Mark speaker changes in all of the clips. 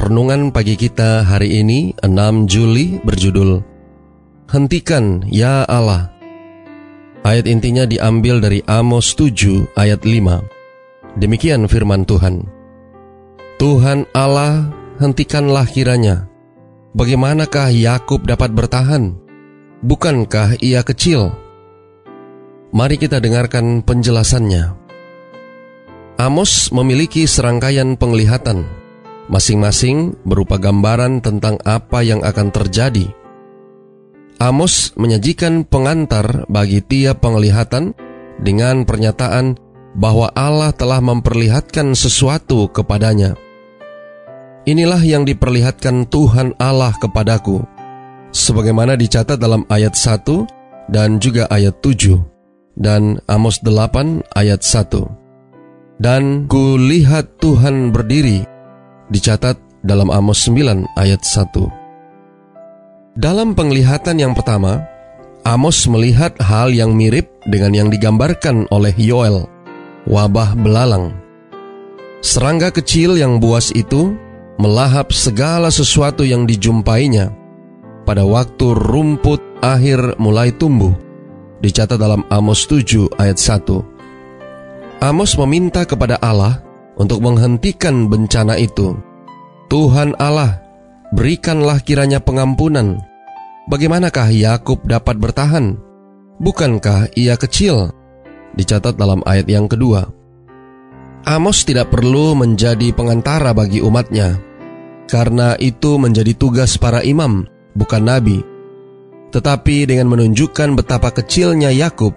Speaker 1: Renungan pagi kita hari ini 6 Juli berjudul Hentikan ya Allah. Ayat intinya diambil dari Amos 7 ayat 5 Demikian firman Tuhan. Tuhan Allah hentikanlah kiranya. Bagaimanakah Yakub dapat bertahan? Bukankah ia kecil? Mari kita dengarkan penjelasannya. Amos memiliki serangkaian penglihatan masing-masing berupa gambaran tentang apa yang akan terjadi. Amos menyajikan pengantar bagi tiap penglihatan dengan pernyataan bahwa Allah telah memperlihatkan sesuatu kepadanya. Inilah yang diperlihatkan Tuhan Allah kepadaku, sebagaimana dicatat dalam ayat 1 dan juga ayat 7 dan Amos 8 ayat 1. Dan kulihat Tuhan berdiri dicatat dalam Amos 9 ayat 1. Dalam penglihatan yang pertama, Amos melihat hal yang mirip dengan yang digambarkan oleh Yoel, wabah belalang. Serangga kecil yang buas itu melahap segala sesuatu yang dijumpainya pada waktu rumput akhir mulai tumbuh. Dicatat dalam Amos 7 ayat 1. Amos meminta kepada Allah untuk menghentikan bencana itu. Tuhan Allah, berikanlah kiranya pengampunan. Bagaimanakah Yakub dapat bertahan? Bukankah ia kecil? Dicatat dalam ayat yang kedua. Amos tidak perlu menjadi pengantara bagi umatnya, karena itu menjadi tugas para imam, bukan nabi. Tetapi dengan menunjukkan betapa kecilnya Yakub,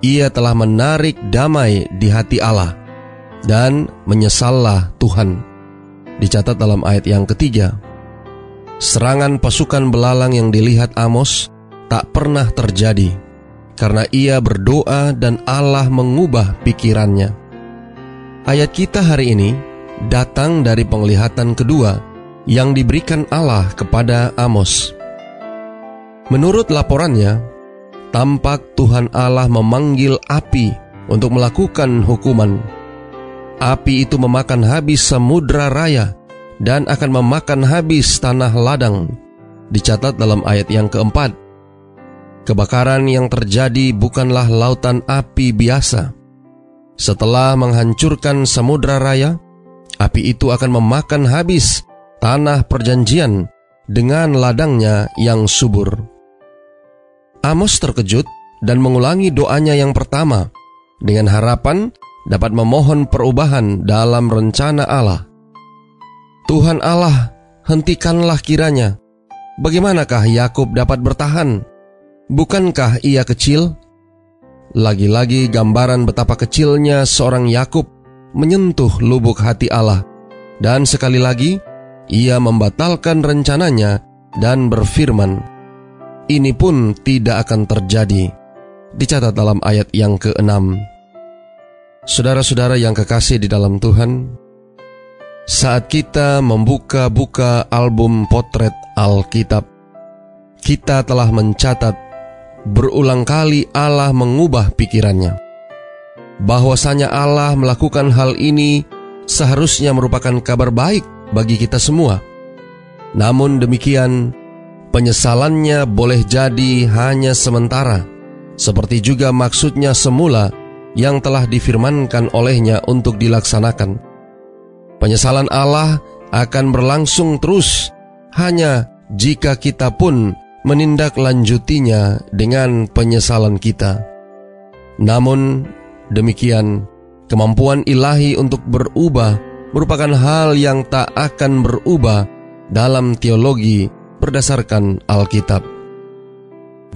Speaker 1: ia telah menarik damai di hati Allah dan menyesallah Tuhan. Dicatat dalam ayat yang ketiga. Serangan pasukan belalang yang dilihat Amos tak pernah terjadi karena ia berdoa dan Allah mengubah pikirannya. Ayat kita hari ini datang dari penglihatan kedua yang diberikan Allah kepada Amos. Menurut laporannya, tampak Tuhan Allah memanggil api untuk melakukan hukuman Api itu memakan habis samudra raya dan akan memakan habis tanah ladang. Dicatat dalam ayat yang keempat. Kebakaran yang terjadi bukanlah lautan api biasa. Setelah menghancurkan samudra raya, api itu akan memakan habis tanah perjanjian dengan ladangnya yang subur. Amos terkejut dan mengulangi doanya yang pertama dengan harapan dapat memohon perubahan dalam rencana Allah. Tuhan Allah, hentikanlah kiranya. Bagaimanakah Yakub dapat bertahan? Bukankah ia kecil? Lagi-lagi gambaran betapa kecilnya seorang Yakub menyentuh lubuk hati Allah. Dan sekali lagi, ia membatalkan rencananya dan berfirman, Ini pun tidak akan terjadi. Dicatat dalam ayat yang keenam. Saudara-saudara yang kekasih di dalam Tuhan, saat kita membuka-buka album potret Alkitab, kita telah mencatat berulang kali Allah mengubah pikirannya. Bahwasanya Allah melakukan hal ini seharusnya merupakan kabar baik bagi kita semua. Namun demikian, penyesalannya boleh jadi hanya sementara, seperti juga maksudnya semula yang telah difirmankan olehnya untuk dilaksanakan. Penyesalan Allah akan berlangsung terus hanya jika kita pun menindaklanjutinya dengan penyesalan kita. Namun demikian, kemampuan ilahi untuk berubah merupakan hal yang tak akan berubah dalam teologi berdasarkan Alkitab.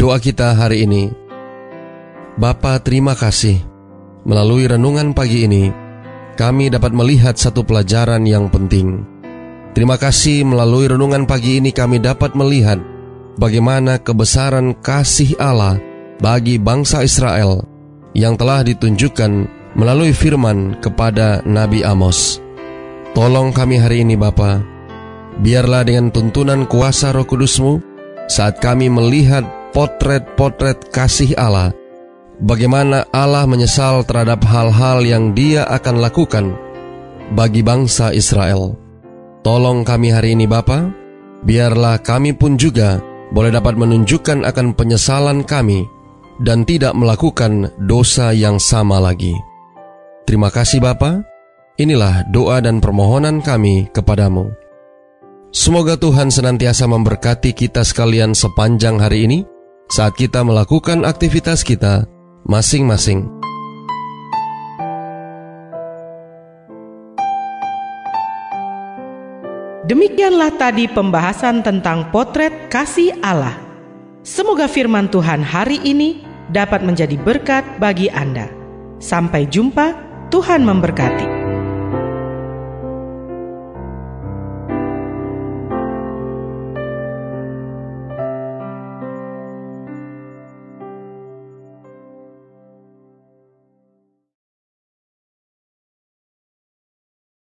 Speaker 1: Doa kita hari ini, Bapa terima kasih Melalui renungan pagi ini, kami dapat melihat satu pelajaran yang penting. Terima kasih melalui renungan pagi ini kami dapat melihat bagaimana kebesaran kasih Allah bagi bangsa Israel yang telah ditunjukkan melalui firman kepada Nabi Amos. Tolong kami hari ini Bapa, biarlah dengan tuntunan kuasa roh kudusmu, saat kami melihat potret-potret kasih Allah, bagaimana Allah menyesal terhadap hal-hal yang dia akan lakukan bagi bangsa Israel. Tolong kami hari ini Bapa, biarlah kami pun juga boleh dapat menunjukkan akan penyesalan kami dan tidak melakukan dosa yang sama lagi. Terima kasih Bapa. Inilah doa dan permohonan kami kepadamu. Semoga Tuhan senantiasa memberkati kita sekalian sepanjang hari ini saat kita melakukan aktivitas kita masing-masing.
Speaker 2: Demikianlah tadi pembahasan tentang potret kasih Allah. Semoga firman Tuhan hari ini dapat menjadi berkat bagi Anda. Sampai jumpa, Tuhan memberkati.